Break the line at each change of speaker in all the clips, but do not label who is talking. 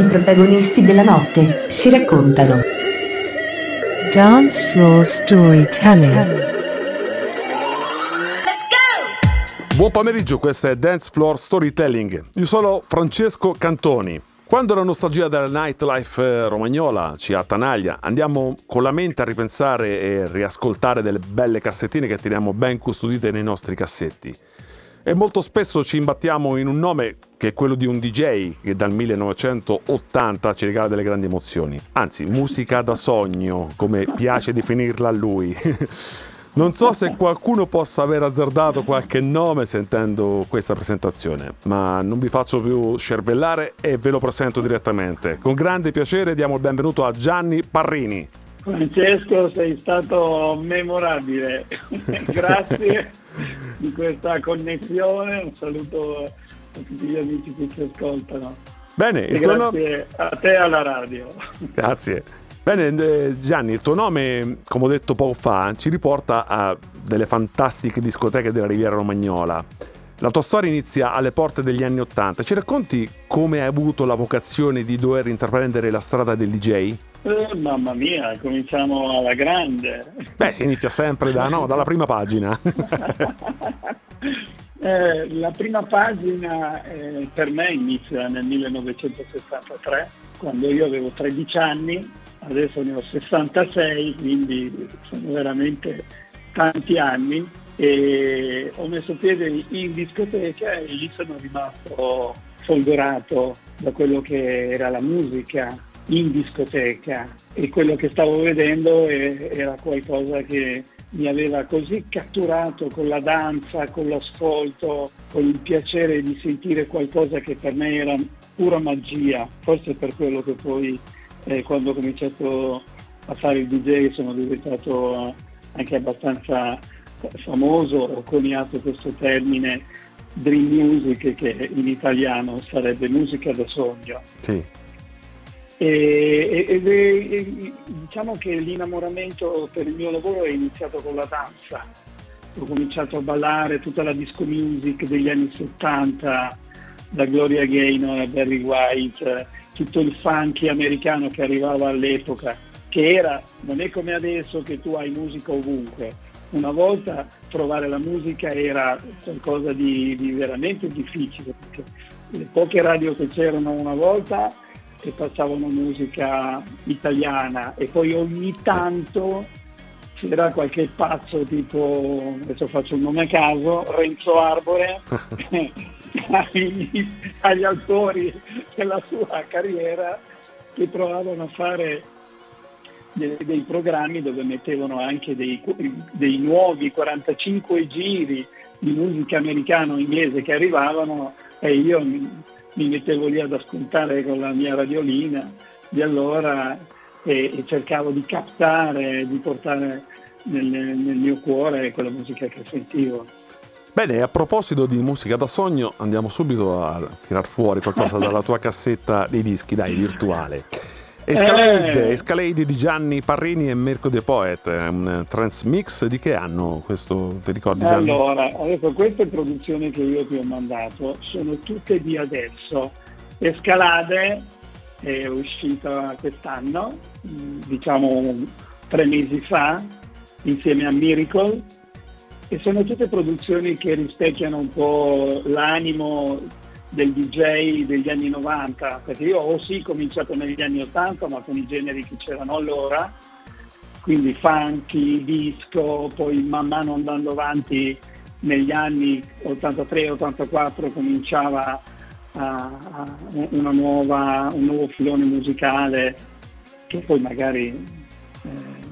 I protagonisti della notte si raccontano.
Dance Floor Storytelling.
Buon pomeriggio, questo è Dance Floor Storytelling. Io sono Francesco Cantoni. Quando la nostalgia della nightlife eh, romagnola ci attanaglia, andiamo con la mente a ripensare e riascoltare delle belle cassettine che teniamo ben custodite nei nostri cassetti. E molto spesso ci imbattiamo in un nome che è quello di un DJ che dal 1980 ci regala delle grandi emozioni. Anzi, musica da sogno, come piace definirla a lui. Non so se qualcuno possa aver azzardato qualche nome sentendo questa presentazione, ma non vi faccio più scervellare e ve lo presento direttamente. Con grande piacere diamo il benvenuto a Gianni Parrini.
Francesco, sei stato memorabile. Grazie di questa connessione. Un saluto a tutti gli amici che ci ascoltano.
Bene,
e grazie nome... a te alla radio.
Grazie. Bene, eh, Gianni, il tuo nome, come ho detto poco fa, ci riporta a delle fantastiche discoteche della Riviera Romagnola. La tua storia inizia alle porte degli anni Ottanta. Ci racconti come hai avuto la vocazione di dover intraprendere la strada del DJ?
Eh, mamma mia, cominciamo alla grande.
Beh, si inizia sempre da, no, dalla prima pagina.
eh, la prima pagina eh, per me inizia nel 1963, quando io avevo 13 anni adesso ne ho 66, quindi sono veramente tanti anni e ho messo piede in discoteca e lì sono rimasto folgorato da quello che era la musica in discoteca. E quello che stavo vedendo era qualcosa che mi aveva così catturato con la danza, con l'ascolto, con il piacere di sentire qualcosa che per me era pura magia, forse per quello che poi eh, quando ho cominciato a fare il DJ sono diventato anche abbastanza famoso, ho coniato questo termine dream music che in italiano sarebbe musica da sogno.
Sì.
E, ed è, e, diciamo che l'innamoramento per il mio lavoro è iniziato con la danza. Ho cominciato a ballare tutta la disco music degli anni 70, da Gloria Gaynor a Barry White, tutto il funky americano che arrivava all'epoca, che era, non è come adesso che tu hai musica ovunque. Una volta trovare la musica era qualcosa di, di veramente difficile, perché le poche radio che c'erano una volta che passavano musica italiana e poi ogni tanto c'era qualche pazzo tipo, adesso faccio un nome a caso, Renzo Arbore agli, agli autori della sua carriera che provavano a fare dei, dei programmi dove mettevano anche dei, dei, nuovi 45 giri di musica americano-inglese che arrivavano e io mi, mi, mettevo lì ad ascoltare con la mia radiolina di allora e, e cercavo di captare, di portare nel, nel mio cuore quella musica che sentivo.
Bene, a proposito di musica da sogno, andiamo subito a tirar fuori qualcosa dalla tua cassetta dei dischi, dai, virtuale. Escalade, eh. Escalade di Gianni Parrini e Mirko De Poet, un trance mix di che anno questo, ti ricordi Gianni?
Allora, adesso queste produzioni che io ti ho mandato sono tutte di adesso. Escalade è uscita quest'anno, diciamo tre mesi fa, insieme a Miracle e sono tutte produzioni che rispecchiano un po' l'animo del DJ degli anni 90, perché io ho sì cominciato negli anni 80 ma con i generi che c'erano allora, quindi funky, disco, poi man mano andando avanti negli anni 83-84 cominciava a nuova, un nuovo filone musicale che poi magari eh,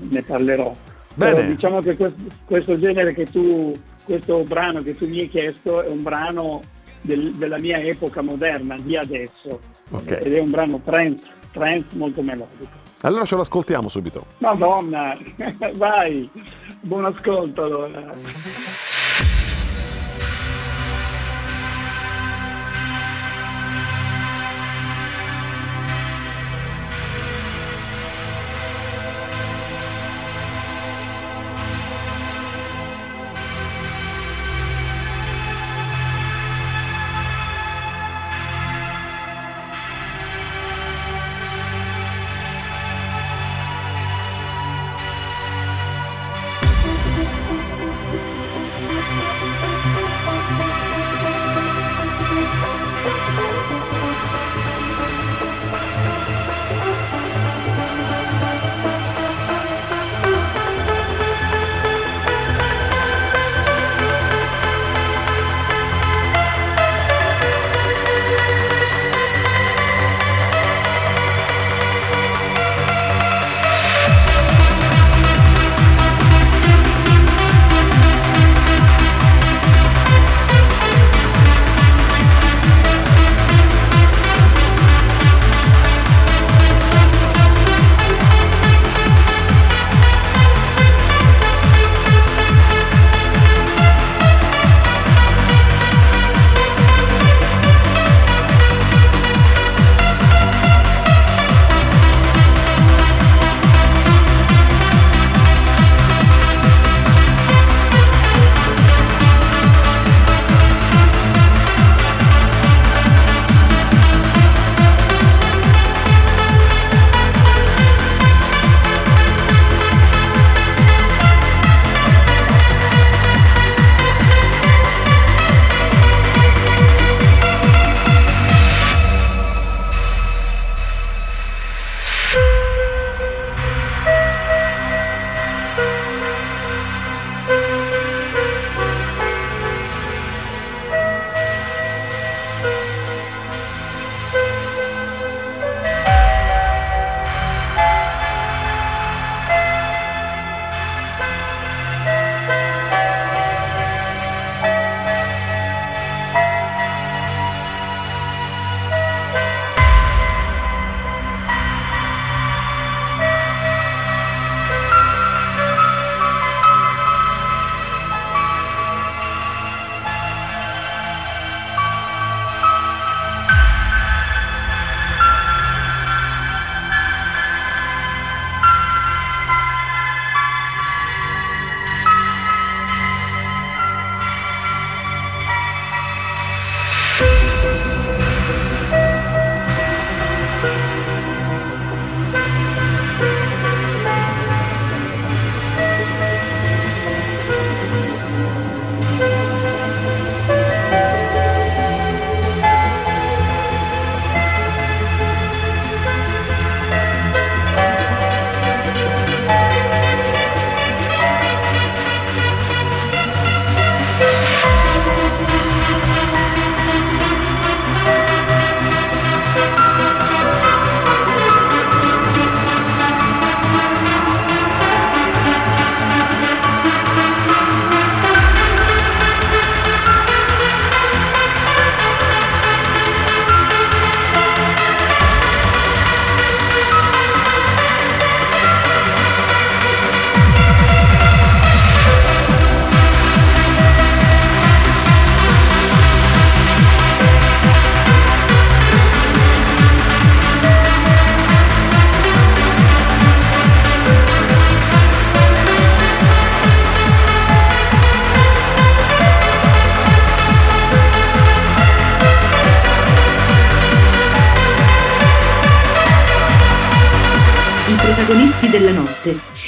ne parlerò.
Bene.
Però diciamo che questo, questo, genere che tu, questo brano che tu mi hai chiesto è un brano del, della mia epoca moderna, di adesso.
Okay.
Ed è un brano trance, trance molto melodico.
Allora ce lo ascoltiamo subito.
Madonna, vai, buon ascolto allora.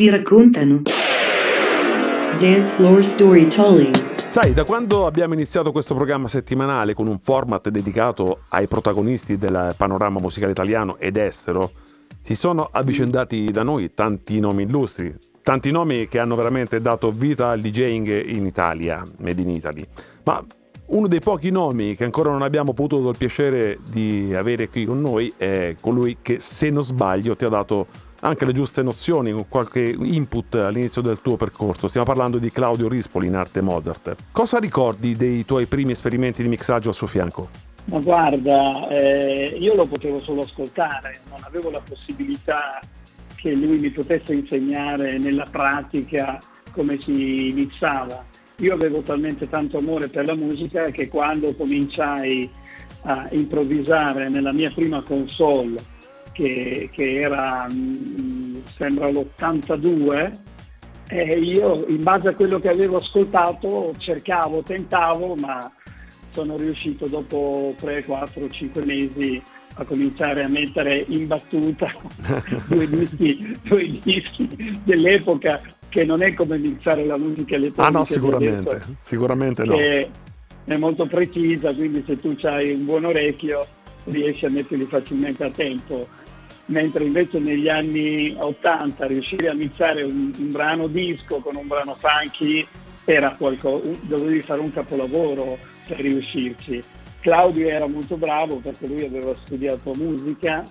Si raccontano.
Dance Floor Storytelling.
Sai, da quando abbiamo iniziato questo programma settimanale con un format dedicato ai protagonisti del panorama musicale italiano ed estero, si sono avvicendati da noi tanti nomi illustri, tanti nomi che hanno veramente dato vita al DJing in Italia, Made in Italy. Ma uno dei pochi nomi che ancora non abbiamo potuto il piacere di avere qui con noi è colui che, se non sbaglio, ti ha dato anche le giuste nozioni, qualche input all'inizio del tuo percorso. Stiamo parlando di Claudio Rispoli in arte Mozart. Cosa ricordi dei tuoi primi esperimenti di mixaggio al suo fianco?
Ma guarda, eh, io lo potevo solo ascoltare, non avevo la possibilità che lui mi potesse insegnare nella pratica come si mixava io avevo talmente tanto amore per la musica che quando cominciai a improvvisare nella mia prima console, che, che era, mm, sembra l'82, eh, io in base a quello che avevo ascoltato cercavo, tentavo, ma sono riuscito dopo 3, 4, 5 mesi a cominciare a mettere in battuta due dischi, due dischi dell'epoca che non è come mixare la musica elettronica.
Ah no, sicuramente, adesso, sicuramente no.
È molto precisa, quindi se tu hai un buon orecchio riesci a metterli facilmente a tempo. Mentre invece negli anni 80 riuscire a mixare un, un brano disco con un brano funky era qualcosa, dovevi fare un capolavoro per riuscirci. Claudio era molto bravo perché lui aveva studiato musica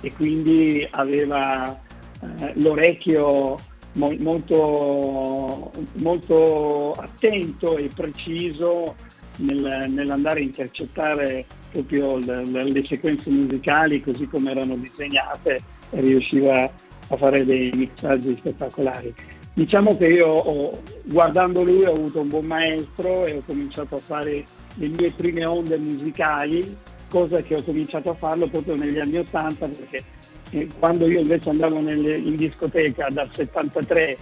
e quindi aveva eh, l'orecchio molto, molto attento e preciso nel, nell'andare a intercettare proprio le, le, sequenze musicali così come erano disegnate e riusciva a fare dei mixaggi spettacolari. Diciamo che io ho, guardando lui ho avuto un buon maestro e ho cominciato a fare le mie prime onde musicali, cosa che ho cominciato a farlo proprio negli anni Ottanta perché quando io invece andavo nelle, in discoteca dal 73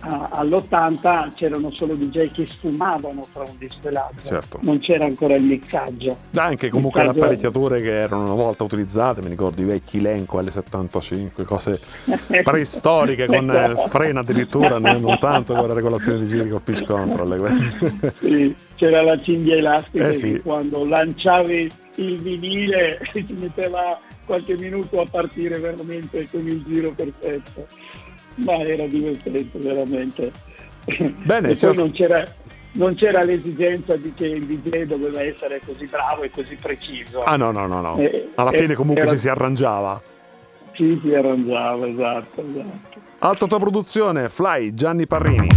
all'80 c'erano solo DJ che sfumavano tra un disco e l'altro, certo. non c'era ancora il mixaggio.
Anche comunque mixaggio... le apparecchiature che erano una volta utilizzate, mi ricordo i vecchi Lenco L75, cose preistoriche con il esatto. freno addirittura, non tanto con la regolazione di giri col pitch control.
sì, c'era la cinghia elastica eh sì. che quando lanciavi il vinile si metteva qualche minuto a partire veramente con il giro perfetto. Ma era divertente veramente.
Bene,
e poi non c'era, non c'era l'esigenza di che il DJ doveva essere così bravo e così preciso.
Ah no, no, no, no. Eh, Alla fine comunque era... ci si arrangiava.
Sì, si arrangiava, esatto, esatto.
Alta tua produzione, Fly, Gianni Parrini.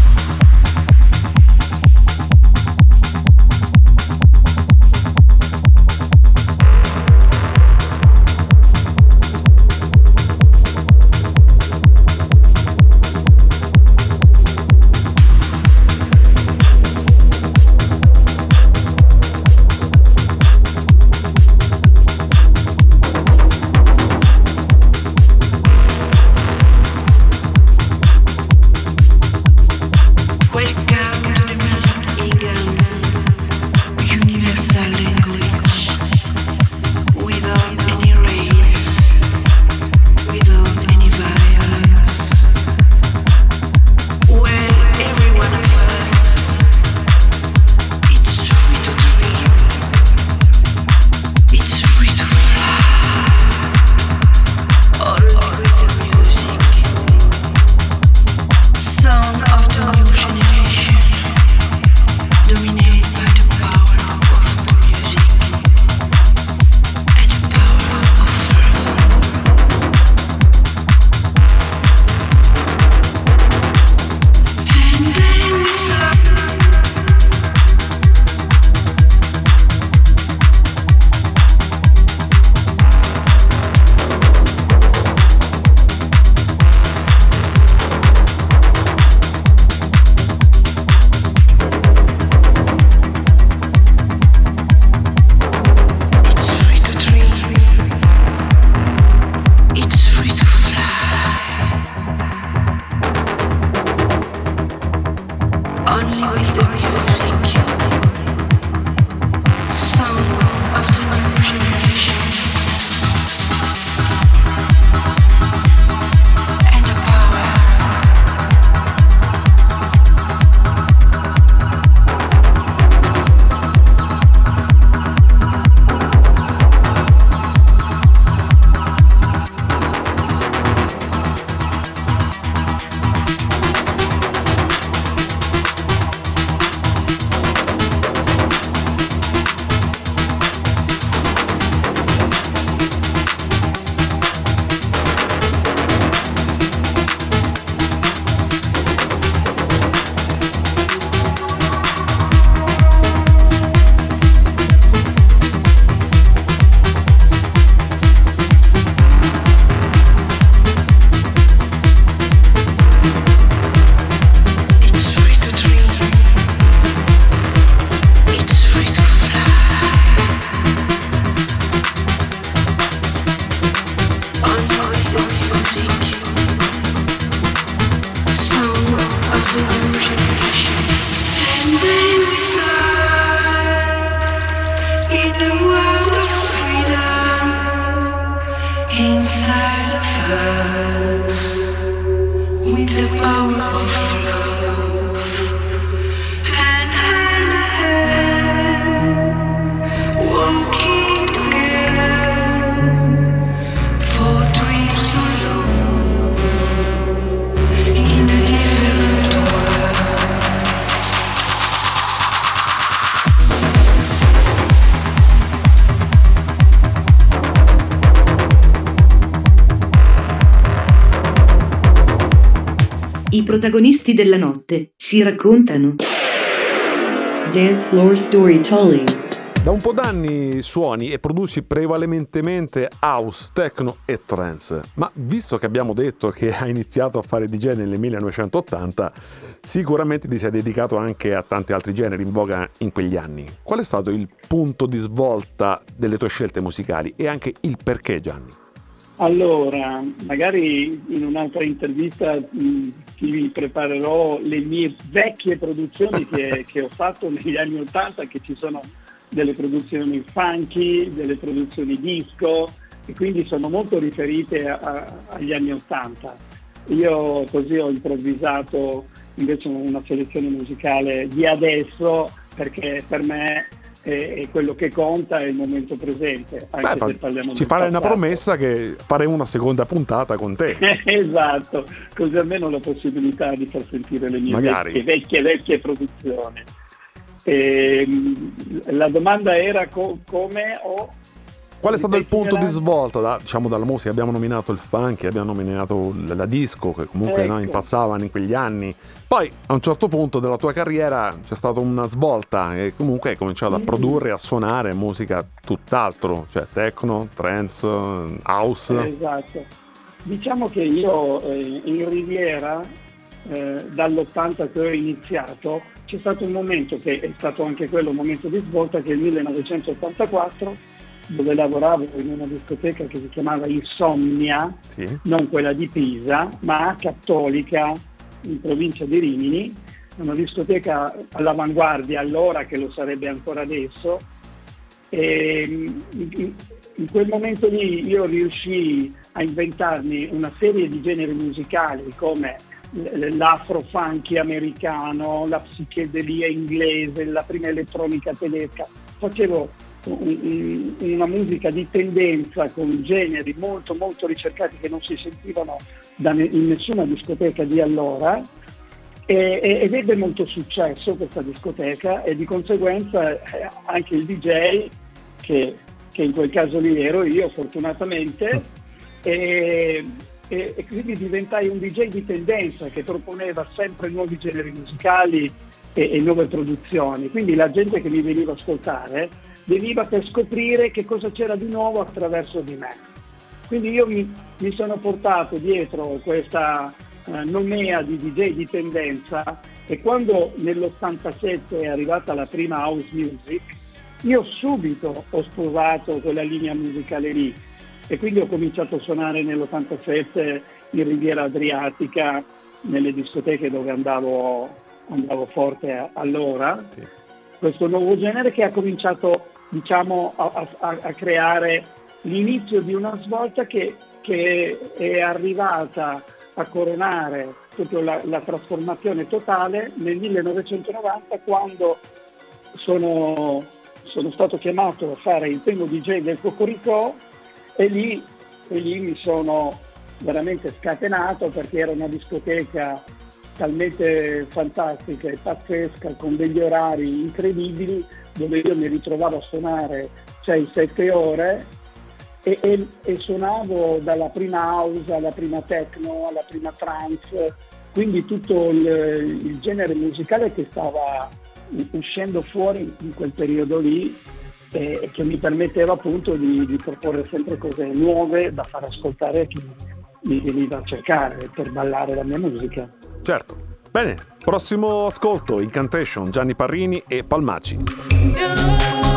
Protagonisti della notte si raccontano.
Dance floor storytelling.
Da un po' d'anni suoni e produci prevalentemente house, techno e trance, ma visto che abbiamo detto che hai iniziato a fare DJ nel 1980, sicuramente ti sei dedicato anche a tanti altri generi in voga in quegli anni. Qual è stato il punto di svolta delle tue scelte musicali e anche il perché Gianni?
Allora, magari in un'altra intervista mh, ti preparerò le mie vecchie produzioni che, che ho fatto negli anni 80, che ci sono delle produzioni funky, delle produzioni disco e quindi sono molto riferite a, a, agli anni 80. Io così ho improvvisato invece una selezione musicale di adesso perché per me è quello che conta è il momento presente. Anche
Beh,
se parliamo
ci farai una promessa che faremo una seconda puntata con te.
esatto, così almeno ho la possibilità di far sentire le mie vecchie, vecchie, vecchie produzioni. Ehm, la domanda era co- come ho...
Qual è stato il punto di svolta da- diciamo, dalla musica? Abbiamo nominato il funk, abbiamo nominato la disco, che comunque no,
Ecco.
impazzavano in quegli anni. Poi a un certo punto della tua carriera c'è stata una svolta e comunque hai cominciato a
Mm.
produrre e a suonare musica tutt'altro, cioè techno, trance, house.
Esatto. Diciamo che io eh, in Riviera, eh, dall'80 che ho iniziato, c'è stato un momento che è stato anche quello un momento di svolta, che è il 1984, dove lavoravo in una discoteca che si chiamava Insomnia,
Sì.
non quella di Pisa, ma cattolica in provincia di Rimini, una discoteca all'avanguardia allora che lo sarebbe ancora adesso. E in, in quel momento lì io riuscii a inventarmi una serie di generi musicali come l- l'afro funky americano, la psichedelia inglese, la prima elettronica tedesca. Facevo una musica di tendenza con generi molto molto ricercati che non si sentivano in nessuna discoteca di allora e- ed ebbe molto successo questa discoteca e di conseguenza eh, anche il DJ che, che in quel caso lì ero io fortunatamente e, e- e quindi diventai un DJ di tendenza che proponeva sempre nuovi generi musicali e, e nuove produzioni. Quindi la gente che mi veniva a ascoltare veniva per scoprire che cosa c'era di nuovo attraverso di me. Quindi io mi, mi sono portato dietro questa eh, nomea di DJ di tendenza e quando nell'87 è arrivata la prima house music, io subito ho sposato quella linea musicale lì. E quindi ho cominciato a suonare nell'87 in Riviera Adriatica, nelle discoteche dove andavo, andavo forte allora.
Sì.
questo nuovo genere che ha cominciato diciamo, a, a- a creare l'inizio di una svolta che, che è arrivata a coronare proprio la, la trasformazione totale nel 1990 quando sono, sono stato chiamato a fare il primo DJ del Cocorico e lì, e lì mi sono veramente scatenato perché era una discoteca talmente fantastica e pazzesca con degli orari incredibili dove io mi ritrovavo a suonare 6-7 ore e, e- e suonavo dalla prima house alla prima techno alla prima trance quindi tutto il, il genere musicale che stava uscendo fuori in quel periodo lì e, e che mi permetteva appunto di, di proporre sempre cose nuove da far ascoltare a chi mi veniva a cercare per ballare la mia musica.
Certo. Bene, prossimo ascolto, Incantation, Gianni Parrini e Palmacci.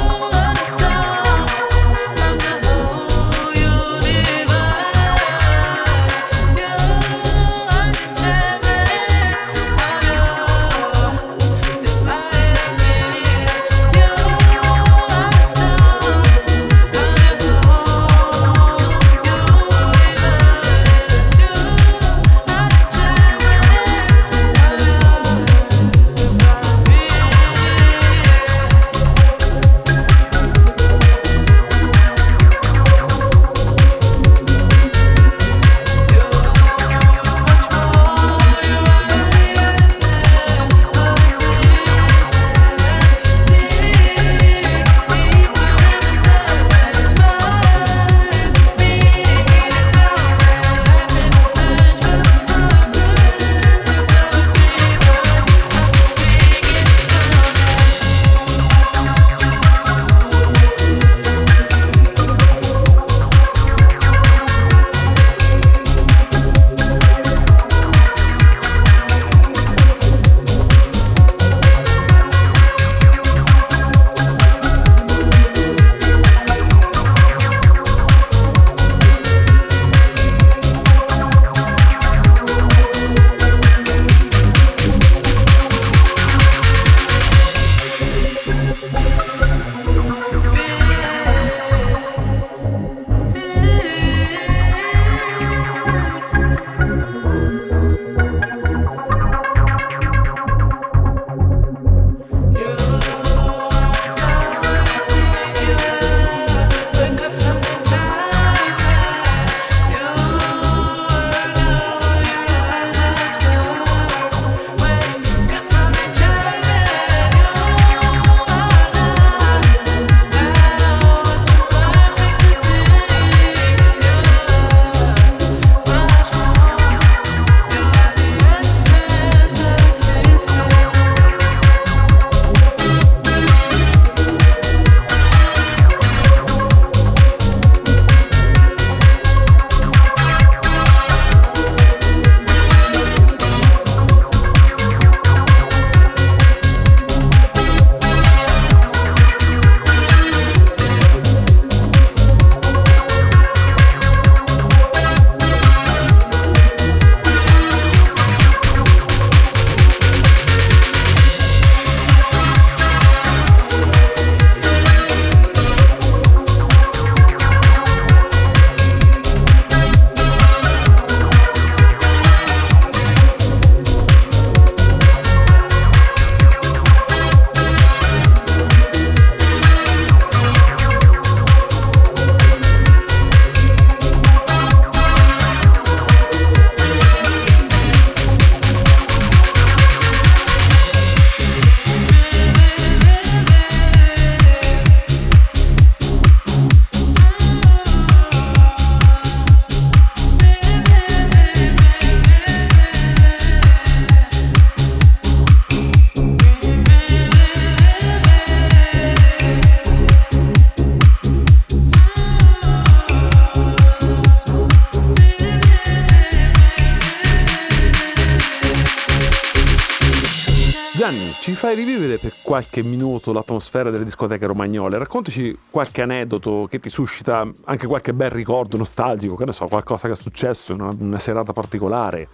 Ci fai rivivere per qualche minuto l'atmosfera delle discoteche romagnole. Raccontaci qualche aneddoto che ti suscita anche qualche bel ricordo nostalgico, che ne so, qualcosa che è successo in una, una serata particolare.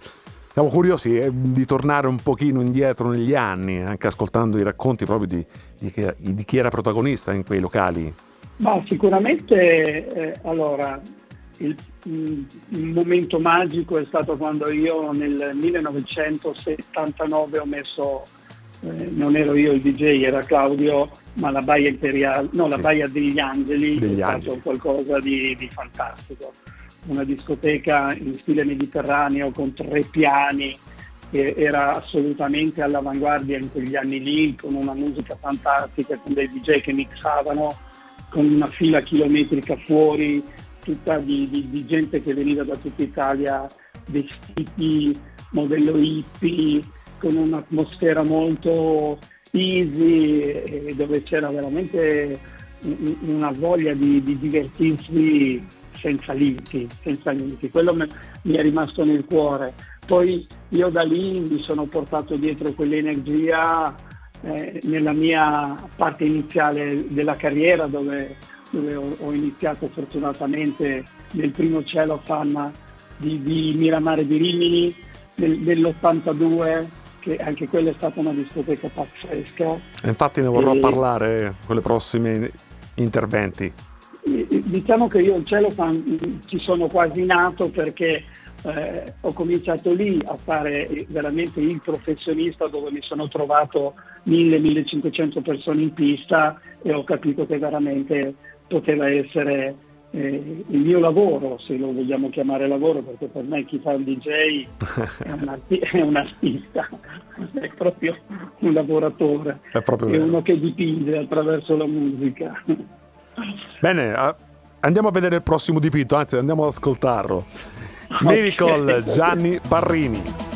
Siamo curiosi eh, di tornare un pochino indietro negli anni, anche ascoltando i racconti proprio di, di, di chi era protagonista in quei locali.
Ma sicuramente, eh, allora, il, il, momento magico è stato quando io nel 1979 ho messo, eh, non ero io il DJ, era Claudio, ma la Baia Imperiale, no, la sì. Baia degli Angeli, degli è Angeli. stato qualcosa di, di fantastico. Una discoteca in stile mediterraneo con tre piani, che era assolutamente all'avanguardia in quegli anni lì, con una musica fantastica, con dei DJ che mixavano, con una fila chilometrica fuori, tutta di, di, di gente che veniva da tutta Italia vestiti modello hippie, con un'atmosfera molto easy, dove c'era veramente una voglia di, di divertirsi senza limiti, senza limiti. Quello mi è rimasto nel cuore. Poi io da lì mi sono portato dietro quell'energia eh, nella mia parte iniziale della carriera dove dove ho, ho iniziato fortunatamente nel primo cielo fan di, di Miramare di Rimini nel, nell'82 che anche quella è stata una discoteca pazzesca.
Infatti ne vorrò e, parlare con i prossimi interventi.
Diciamo che io il cielo fan ci sono quasi nato perché eh, ho cominciato lì a fare veramente il professionista dove mi sono trovato 1000-1500 persone in pista e ho capito che veramente poteva essere eh, il mio lavoro, se lo vogliamo chiamare lavoro, perché per me chi fa il DJ è un, arti- è un artista, è proprio un lavoratore, è, è uno che dipinge attraverso la musica.
Bene, andiamo a vedere il prossimo dipinto, anzi andiamo ad ascoltarlo. Okay. Miracle Gianni Barrini.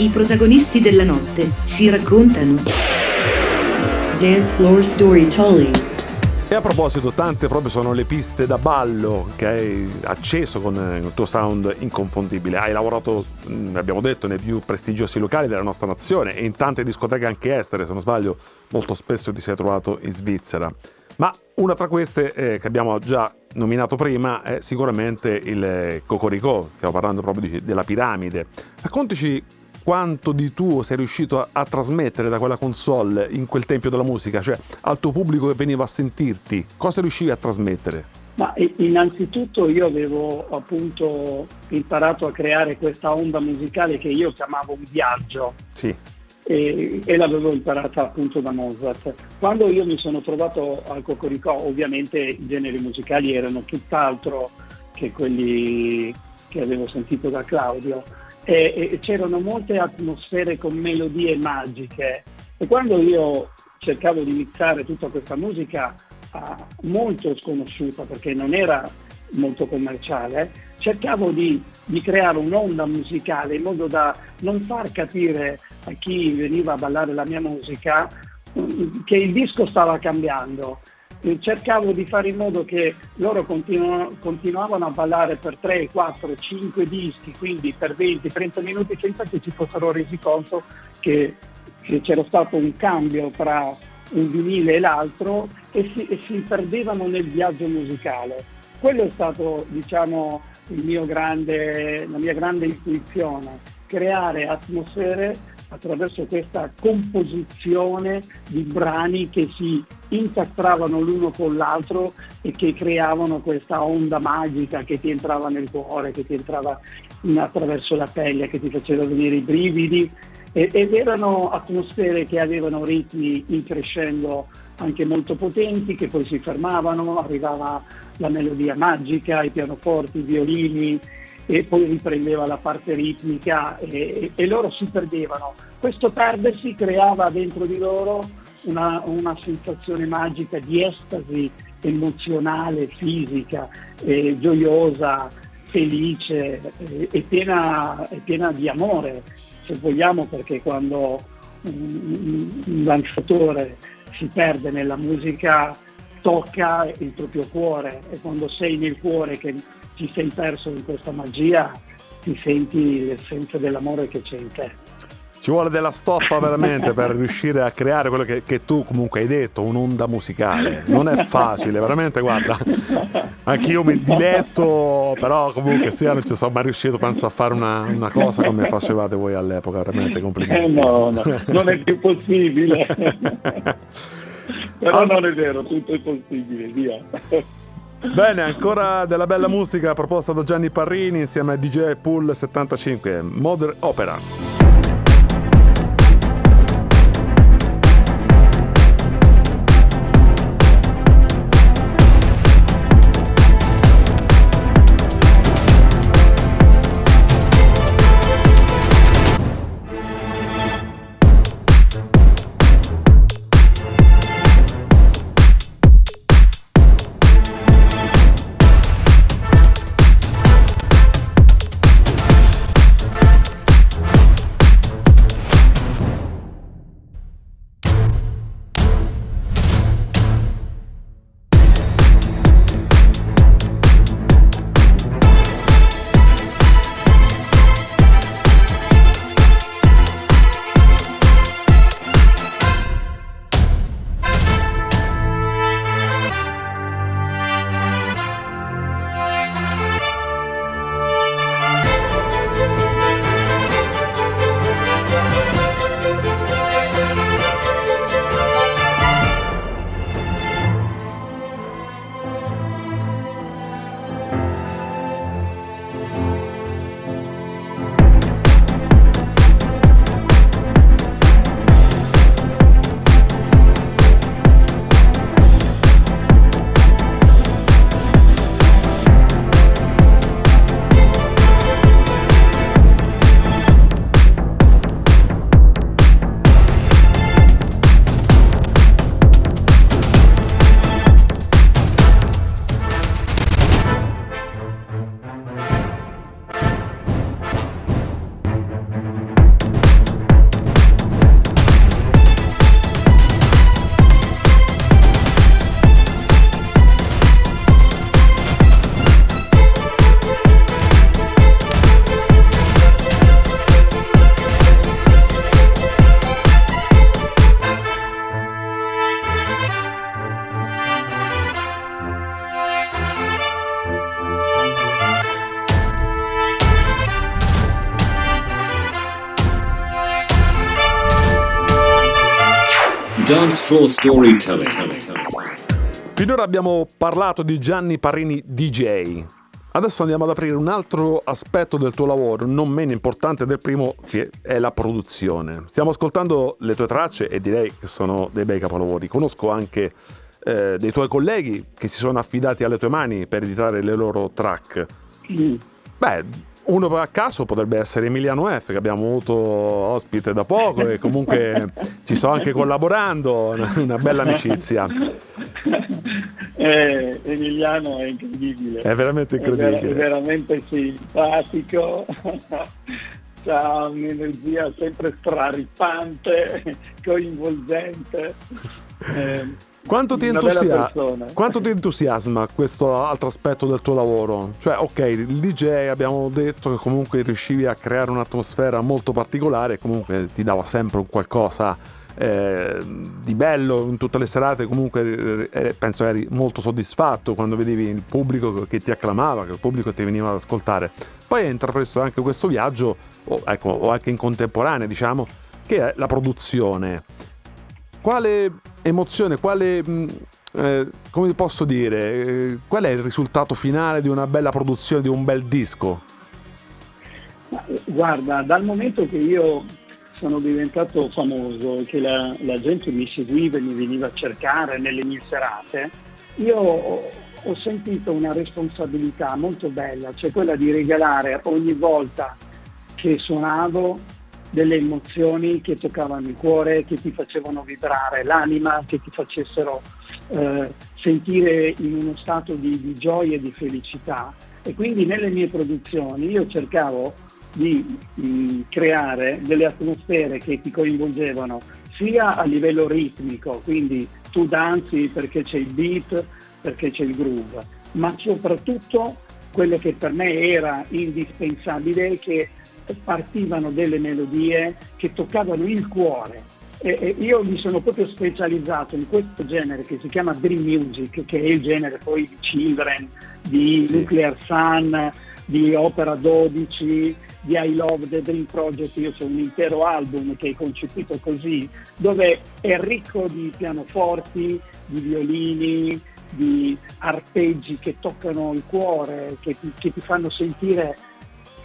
I protagonisti della notte si raccontano.
Dance Floor Storytelling.
E a proposito, tante proprio sono le piste da ballo che hai acceso con eh, il tuo sound inconfondibile. Hai lavorato, mh, abbiamo detto, nei più prestigiosi locali della nostra nazione e in tante discoteche anche estere, se non sbaglio, molto spesso ti sei trovato in Svizzera. Ma una tra queste eh, che abbiamo già nominato prima è sicuramente il eh, Cocorico, stiamo parlando proprio di- della piramide. Raccontaci quanto di tuo sei riuscito a, a trasmettere da quella console in quel tempio della musica, cioè al tuo pubblico che veniva a sentirti, cosa riuscivi a trasmettere?
Ma innanzitutto io avevo appunto imparato a creare questa onda musicale che io chiamavo un viaggio
Sì,
e, e l'avevo imparata appunto da Mozart. Quando io mi sono trovato al Cocorico, ovviamente i generi musicali erano tutt'altro che quelli che avevo sentito da Claudio e, e c'erano molte atmosfere con melodie magiche e quando io cercavo di mixare tutta questa musica ah, molto sconosciuta perché non era molto commerciale, cercavo di, di creare un'onda musicale in modo da non far capire a chi veniva a ballare la mia musica mm, che il disco stava cambiando. Cercavo di fare in modo che loro continuano- continuavano a ballare per 3, 4, 5 dischi, quindi per 20, 30 minuti senza che ci fossero resi conto che, che c'era stato un cambio tra un vinile e l'altro e si, e si perdevano nel viaggio musicale. Quello è stato diciamo, grande, la mia grande intuizione, creare atmosfere attraverso questa composizione di brani che si incastravano l'uno con l'altro e che creavano questa onda magica che ti entrava nel cuore, che ti entrava attraverso la pelle, che ti faceva venire i brividi ed erano atmosfere che avevano ritmi in crescendo anche molto potenti che poi si fermavano, arrivava la melodia magica, i pianoforti, i violini e poi riprendeva la parte ritmica e, e loro si perdevano. Questo perdersi creava dentro di loro una, una sensazione magica di estasi emozionale, fisica, eh, gioiosa, felice eh, e piena, e piena di amore, se vogliamo, perché quando un, un danzatore si perde nella musica tocca il proprio cuore e quando sei nel cuore che ti sei perso in questa magia ti senti l'essenza dell'amore che c'è in te.
Ci vuole della stoffa veramente per riuscire a creare quello che, che tu comunque hai detto, un'onda musicale. Non è facile, veramente, guarda. Anch'io mi diletto, però comunque sia non ci sono mai riuscito, penso, a fare una, una cosa come facevate voi all'epoca, veramente
Eh
complimenti.
no, no, non è più possibile. Però
Ah.
non è vero, tutto è possibile, via.
Bene, ancora della bella musica proposta da Gianni Parrini insieme a DJ Pool 75, Modern Opera.
Dance floor storytelling.
Finora abbiamo parlato di Gianni Parini DJ. Adesso andiamo ad aprire un altro aspetto del tuo lavoro, non meno importante del primo, che è la produzione. Stiamo ascoltando le tue tracce e direi che sono dei bei capolavori. Conosco anche eh, dei tuoi colleghi che si sono affidati alle tue mani per editare le loro track.
Mm.
Beh, uno a caso potrebbe essere Emiliano F, che abbiamo avuto ospite da poco e comunque ci sto anche collaborando, una bella amicizia.
Eh, Emiliano è incredibile.
È veramente incredibile.
È, ver- è veramente simpatico. ha un'energia sempre straripante, coinvolgente.
Eh, quanto ti, entusia- quanto ti, entusiasma questo altro aspetto del tuo lavoro? Cioè, ok, il DJ abbiamo detto che comunque riuscivi a creare un'atmosfera molto particolare, comunque ti dava sempre un qualcosa eh, di bello in tutte le serate, comunque eh, penso eri molto soddisfatto quando vedevi il pubblico che ti acclamava, che il pubblico ti veniva ad ascoltare. Poi hai intrapreso anche questo viaggio, o, ecco, o anche in contemporanea, diciamo, che è la produzione. Quale emozione, quale... Mh, eh, come posso dire, eh, qual è il risultato finale di una bella produzione, di un bel disco?
Guarda, dal momento che io sono diventato famoso, che la, la gente mi seguiva e mi veniva a cercare nelle mie serate, io ho sentito una responsabilità molto bella, cioè quella di regalare ogni volta che suonavo delle emozioni che toccavano il cuore, che ti facevano vibrare l'anima, che ti facessero eh, sentire in uno stato di, di gioia e di felicità. E quindi nelle mie produzioni io cercavo di mh, mm, creare delle atmosfere che ti coinvolgevano sia a livello ritmico, quindi tu danzi perché c'è il beat, perché c'è il groove, ma soprattutto quello che per me era indispensabile che partivano delle melodie che toccavano il cuore. E, e io mi sono proprio specializzato in questo genere che si chiama Dream Music, che è il genere poi di Children, di sì. Nuclear Sun, di Opera 12, di I Love the Dream Project, io ho un intero album che è concepito così, dove è ricco di pianoforti, di violini, di arpeggi che toccano il cuore, che ti, che ti fanno sentire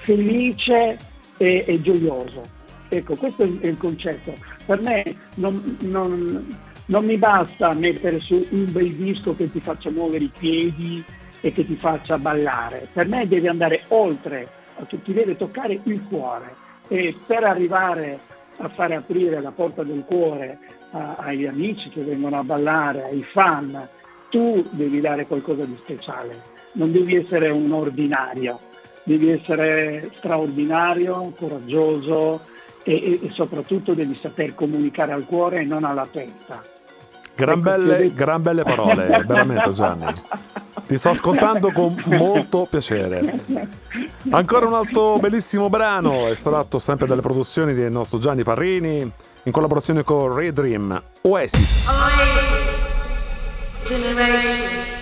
felice e, e, gioioso. Ecco, questo è il concetto. Per me non, non, non mi basta mettere su un bel disco che ti faccia muovere i piedi e che ti faccia ballare. Per me deve andare oltre ti deve toccare il cuore e per arrivare a fare aprire la porta del cuore a, agli amici che vengono a ballare, ai fan, tu devi dare qualcosa di speciale, non devi essere un ordinario, devi essere straordinario, coraggioso e, e, e soprattutto devi saper comunicare al cuore e non alla testa.
Gran, ecco, belle, gran belle parole, veramente Gianni. Ti sto ascoltando con molto piacere. Ancora un altro bellissimo brano, estratto sempre dalle produzioni del nostro Gianni Parrini, in collaborazione con Ray Dream, Oasis. Oasis.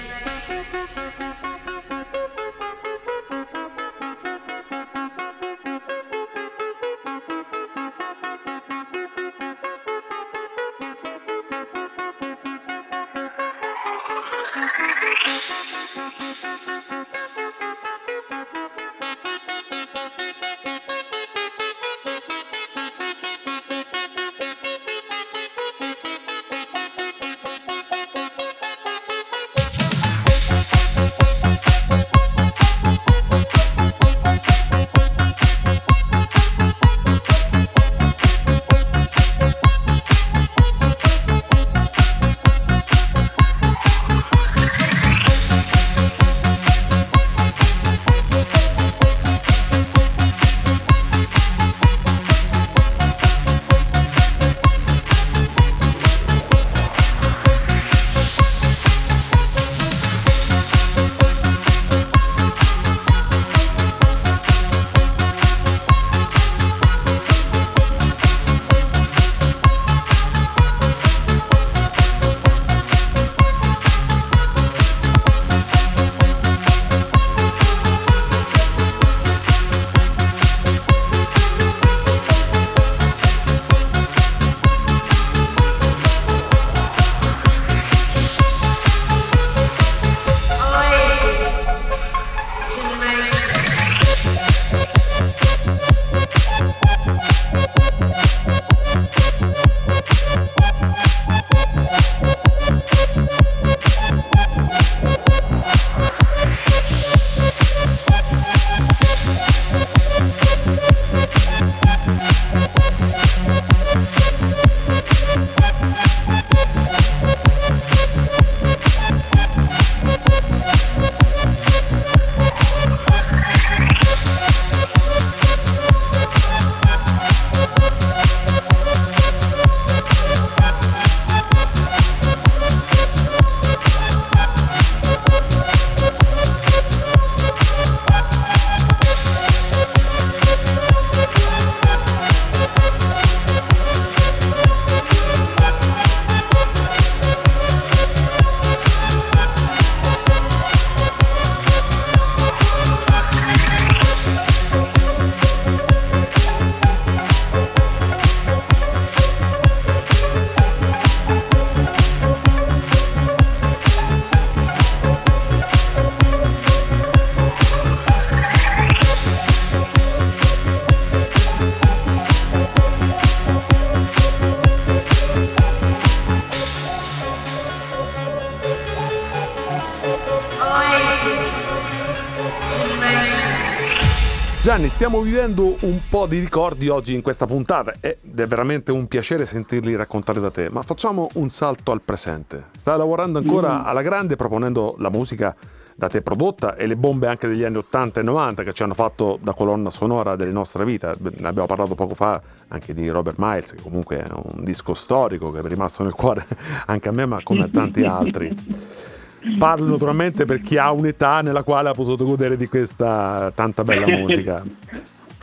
Stiamo vivendo un po' di ricordi oggi in questa puntata ed è veramente un piacere sentirli raccontare da te, ma facciamo un salto al presente. Stai lavorando ancora
Mm.
alla grande proponendo la musica da te prodotta e le bombe anche degli anni 80 e 90 che ci hanno fatto da colonna sonora delle nostre vite. Ne abbiamo parlato poco fa anche di Robert Miles, che comunque è un disco storico che è rimasto nel cuore anche a me, ma come a tanti altri. Parlo naturalmente per chi ha un'età nella quale ha potuto godere di questa tanta bella musica.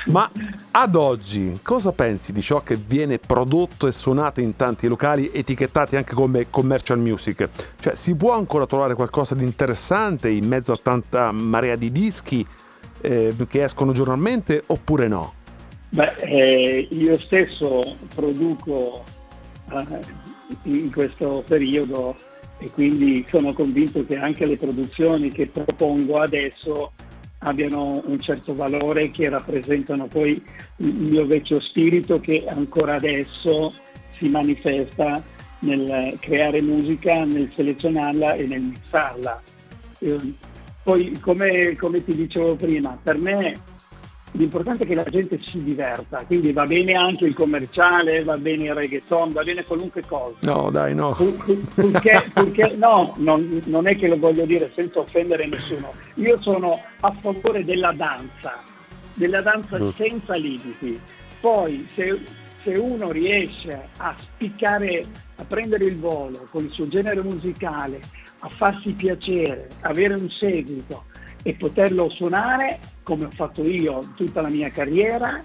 Ma ad oggi cosa pensi di ciò che viene prodotto e suonato in tanti locali etichettati anche come commercial music? Cioè si può ancora trovare qualcosa di interessante in mezzo a tanta marea di dischi eh, che escono giornalmente oppure no?
Beh, eh, io stesso produco eh, in questo periodo e quindi sono convinto che anche le produzioni che propongo adesso abbiano un certo valore che rappresentano poi il mio vecchio spirito che ancora adesso si manifesta nel creare musica, nel selezionarla e nel mixarla. Eh, poi come, come ti dicevo prima, per me l'importante è che la gente si diverta, quindi va bene anche il commerciale, va bene il reggaeton, va bene qualunque cosa.
No, dai, no.
Pur- pur- Purché, purché- no, non, non è che lo voglio dire senza offendere nessuno. Io sono a favore della danza, della danza
Giusto.
senza limiti. Poi se, se uno riesce a spiccare, a prendere il volo con il suo genere musicale, a farsi piacere, avere un seguito e poterlo suonare come ho fatto io tutta la mia carriera,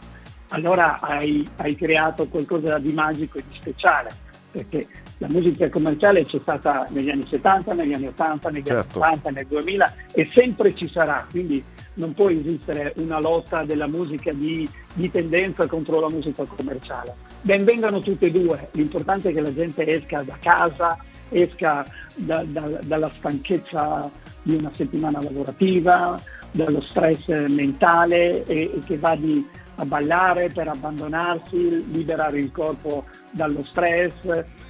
allora hai, hai creato qualcosa di magico e di speciale, perché la musica commerciale c'è stata negli anni 70, negli anni 80, negli
Certo.
anni 90, nel 2000 e sempre ci sarà, quindi non può esistere una lotta della musica di, di tendenza contro la musica commerciale. Benvengano tutte e due, l'importante è che la gente esca da casa, esca da- da- dalla stanchezza di una settimana lavorativa, dallo stress mentale e, e che va a ballare per abbandonarsi, liberare il corpo dallo stress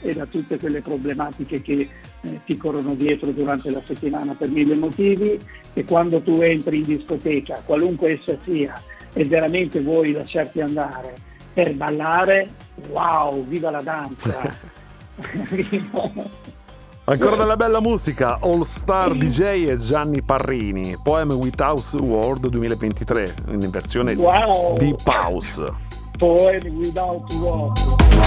e da tutte quelle problematiche che eh, ti corrono dietro durante la settimana per mille motivi e quando tu entri in discoteca, qualunque essa sia, e veramente vuoi lasciarti andare per ballare, wow, viva la danza!
Ancora della bella musica, All Star DJ e Gianni Parrini, Poem with House World 2023, in versione
Wow.
Deep House.
Poem without words.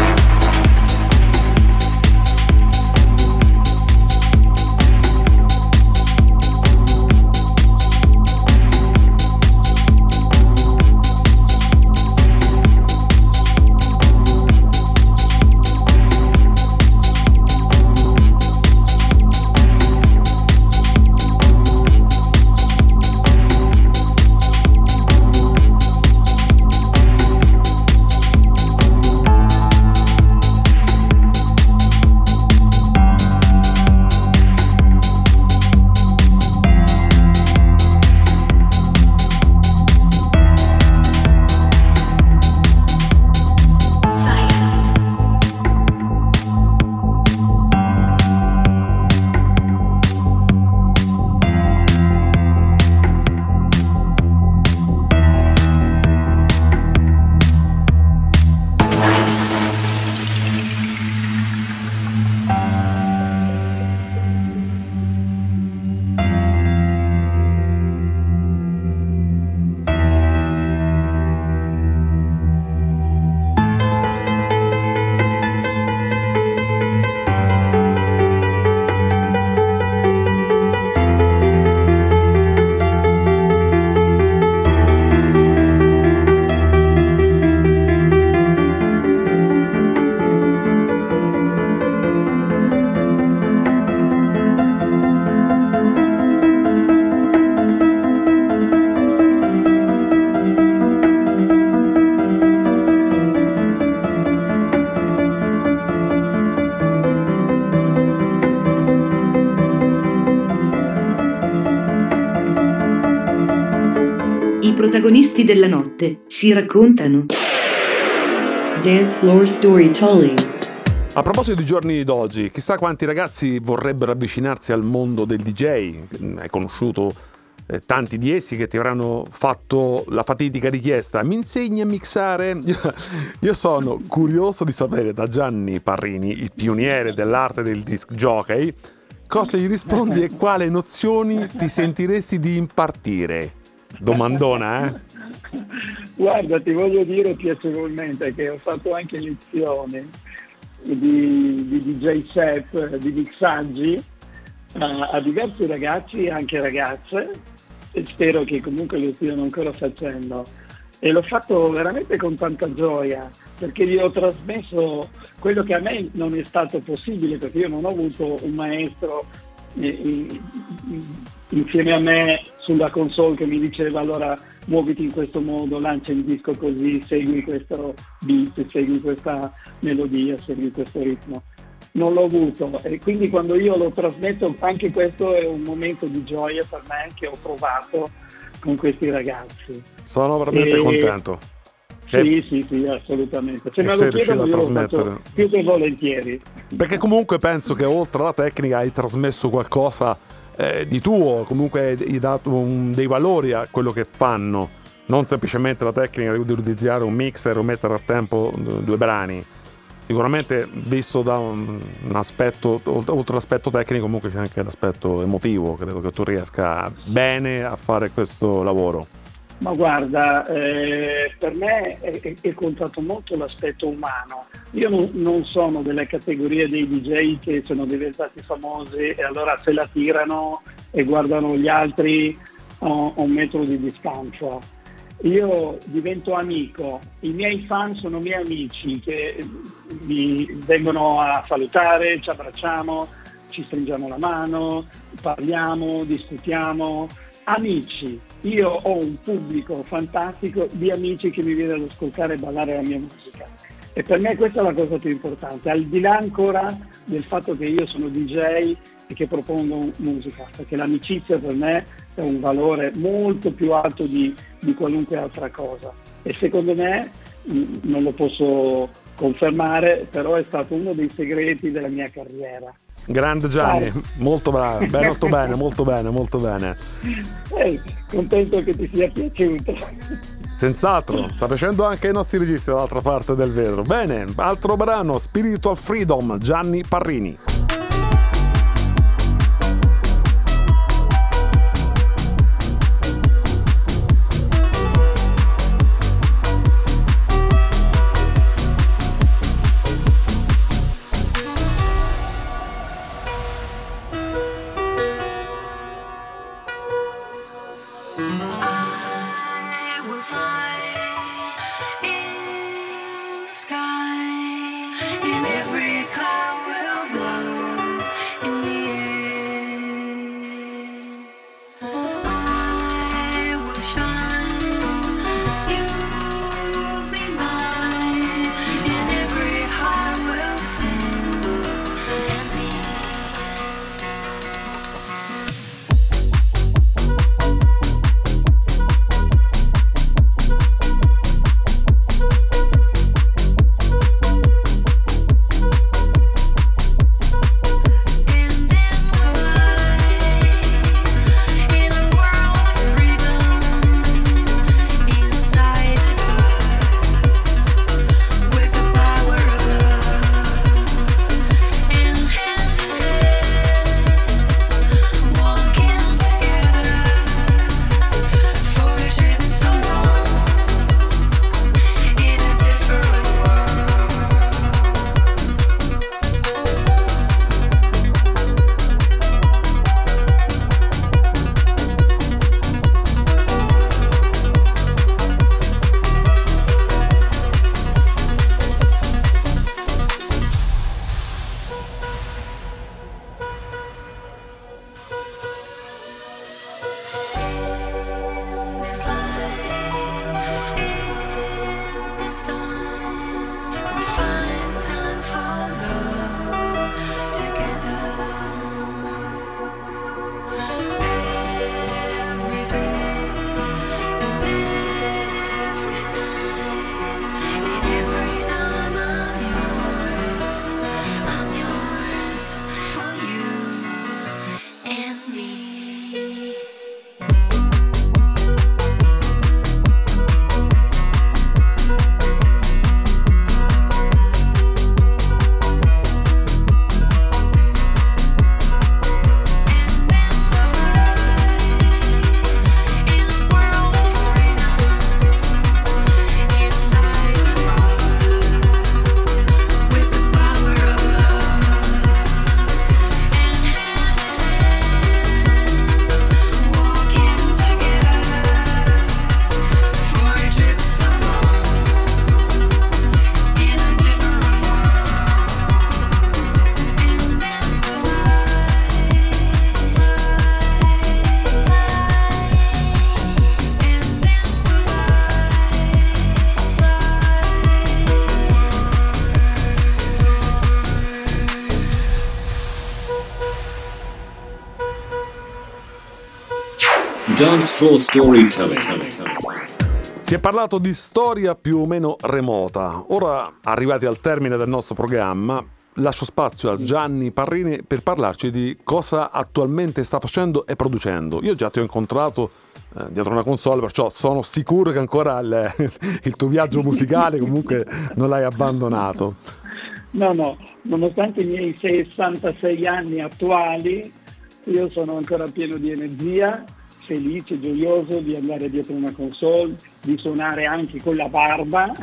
Protagonisti della notte si raccontano.
Dance floor storytelling.
A proposito di giorni d'oggi, chissà quanti ragazzi vorrebbero avvicinarsi al mondo del DJ. Hai conosciuto eh, tanti di essi che ti avranno fatto la fatidica richiesta, mi insegni a mixare? Io sono curioso di sapere da Gianni Parrini, il pioniere dell'arte del disc jockey, cosa gli rispondi e quale nozioni ti sentiresti di impartire? Domandona, eh?
Guarda, ti voglio dire piacevolmente che ho fatto anche lezioni di, di DJ set, di mixaggi a, a diversi ragazzi e anche ragazze e spero che comunque lo stiano ancora facendo. E l'ho fatto veramente con tanta gioia perché gli ho trasmesso quello che a me non è stato possibile perché io non ho avuto un maestro eh, insieme a me sulla console che mi diceva allora muoviti in questo modo, lancia il disco così, segui questo beat, segui questa melodia, segui questo ritmo. Non l'ho avuto e quindi quando io lo trasmetto anche questo è un momento di gioia per me che ho provato con questi ragazzi.
Sono veramente e... contento.
Sì, sì, sì, assolutamente. Se me lo chiedono io lo più che volentieri.
Perché comunque penso che oltre alla tecnica hai trasmesso qualcosa eh, di tuo, comunque hai dato un, dei valori a quello che fanno, non semplicemente la tecnica di utilizzare un mixer o mettere a tempo due brani. Sicuramente visto da un, un aspetto, oltre all'aspetto tecnico comunque c'è anche l'aspetto emotivo, credo che tu riesca bene a fare questo lavoro.
Ma guarda, eh, per me è, è, contato molto l'aspetto umano. Io non, non, sono delle categorie dei DJ che sono diventati famosi e allora se la tirano e guardano gli altri a, a un metro di distanza. Io divento amico, i miei fan sono miei amici che mi vengono a salutare, ci abbracciamo, ci stringiamo la mano, parliamo, discutiamo amici. Io ho un pubblico fantastico di amici che mi viene ad ascoltare e ballare la mia musica. E per me questa è la cosa più importante, al di là ancora del fatto che io sono DJ e che propongo musica, perché l'amicizia per me è un valore molto più alto di, di qualunque altra cosa. E secondo me, non lo posso confermare, però è stato uno dei segreti della mia carriera.
Grande Gianni, Ciao. molto bravo, ben, molto bene, molto bene, molto bene.
Eh, contento che ti sia piaciuto.
Senz'altro, sta piacendo anche ai nostri registi dall'altra parte del vetro. Bene, altro brano, Spiritual Freedom, Gianni Parrini.
Dance Floor Storytelling.
Si è parlato di storia più o meno remota. Ora, arrivati al termine del nostro programma, lascio spazio a Gianni Parrini per parlarci di cosa attualmente sta facendo e producendo. Io già ti ho incontrato eh, dietro una console, perciò sono sicuro che ancora il, il tuo viaggio musicale comunque non l'hai abbandonato.
No, no, nonostante i miei 66 anni attuali, io sono ancora pieno di energia, felice, gioioso di andare dietro una console, di suonare anche con la barba,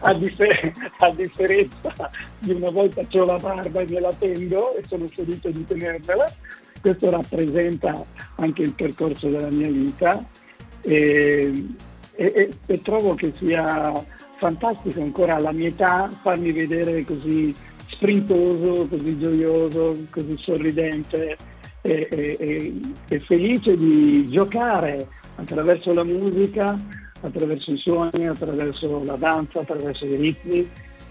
a, differ- a, differenza di una volta ho la barba e me la tengo e sono felice di tenermela. Questo rappresenta anche il percorso della mia vita. E, e, e trovo che sia fantastico ancora alla mia età farmi vedere così sprintoso, così gioioso, così sorridente e, e, e, felice di giocare attraverso la musica, attraverso i suoni, attraverso la danza, attraverso i ritmi,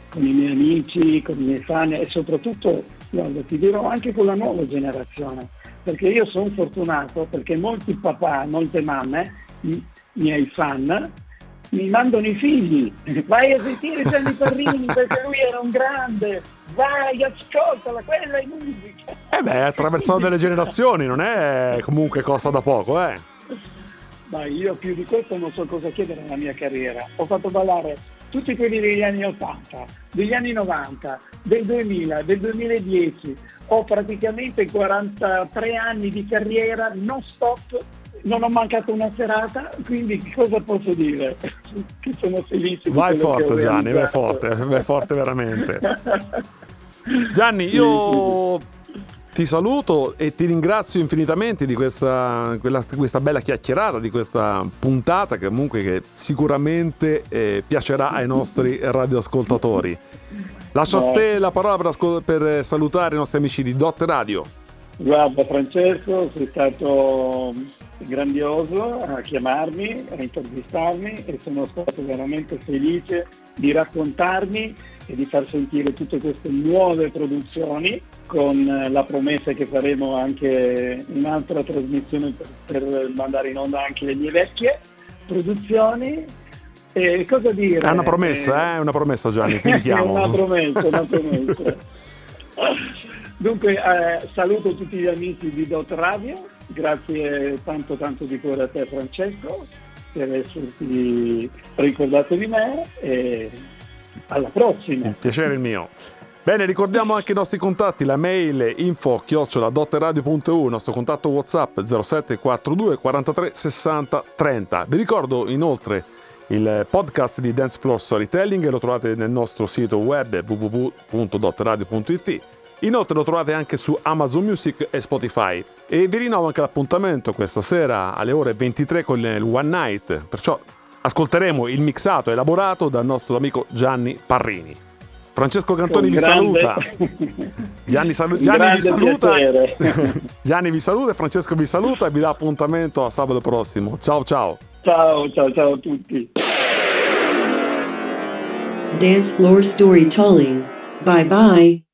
con i miei amici, con i miei fan e soprattutto, guarda, ti dirò anche con la nuova generazione, perché io sono fortunato perché molti papà, molte mamme, i miei fan, mi mandano i figli, vai a sentire Gianni Parrini perché lui era un grande, vai ascoltala, quella è musica.
Eh beh, attraversato delle generazioni, non è comunque cosa da poco, eh.
Ma io più di questo non so cosa chiedere nella mia carriera. Ho fatto ballare tutti quelli degli anni 80, degli anni 90, del 2000, del 2010. Ho praticamente 43 anni di carriera non stop non ho mancato una serata, quindi cosa posso dire? che sono felice.
Vai forte Gianni, vai forte, vai forte veramente. Gianni, io ti saluto e ti ringrazio infinitamente di questa, quella, questa, bella chiacchierata, di questa puntata che comunque che sicuramente eh, piacerà ai nostri radioascoltatori. Lascio a te la parola per, per salutare i nostri amici di Dot Radio.
Guarda Francesco, sei stato grandioso a chiamarmi, a intervistarmi e sono stato veramente felice di raccontarmi e di far sentire tutte queste nuove produzioni con la promessa che faremo anche un'altra trasmissione per, per mandare in onda anche le mie vecchie produzioni. E cosa dire?
È una promessa, eh? È una promessa Gianni, ti richiamo.
una promessa, una promessa. Dunque eh, saluto tutti gli amici di Dot Radio, grazie tanto tanto di cuore a te Francesco per esserti ricordato di me e alla prossima.
Il piacere è mio. Bene, ricordiamo anche i nostri contatti, la mail info chioccioladotteradio.eu, il nostro contatto WhatsApp 0742 43 60 30. Vi ricordo inoltre il podcast di Dance Floor Storytelling, lo trovate nel nostro sito web www.dotteradio.it Inoltre lo trovate anche su Amazon Music e Spotify. E vi rinnovo anche l'appuntamento questa sera alle ore 23 con il One Night, perciò ascolteremo il mixato elaborato dal nostro amico Gianni Parrini. Francesco Cantoni vi saluta. Gianni, salu- Gianni vi saluta. Gianni vi saluta e Francesco vi saluta e vi dà appuntamento a sabato prossimo. Ciao ciao.
Ciao ciao ciao a tutti.
Dance Floor Storytelling. Bye bye.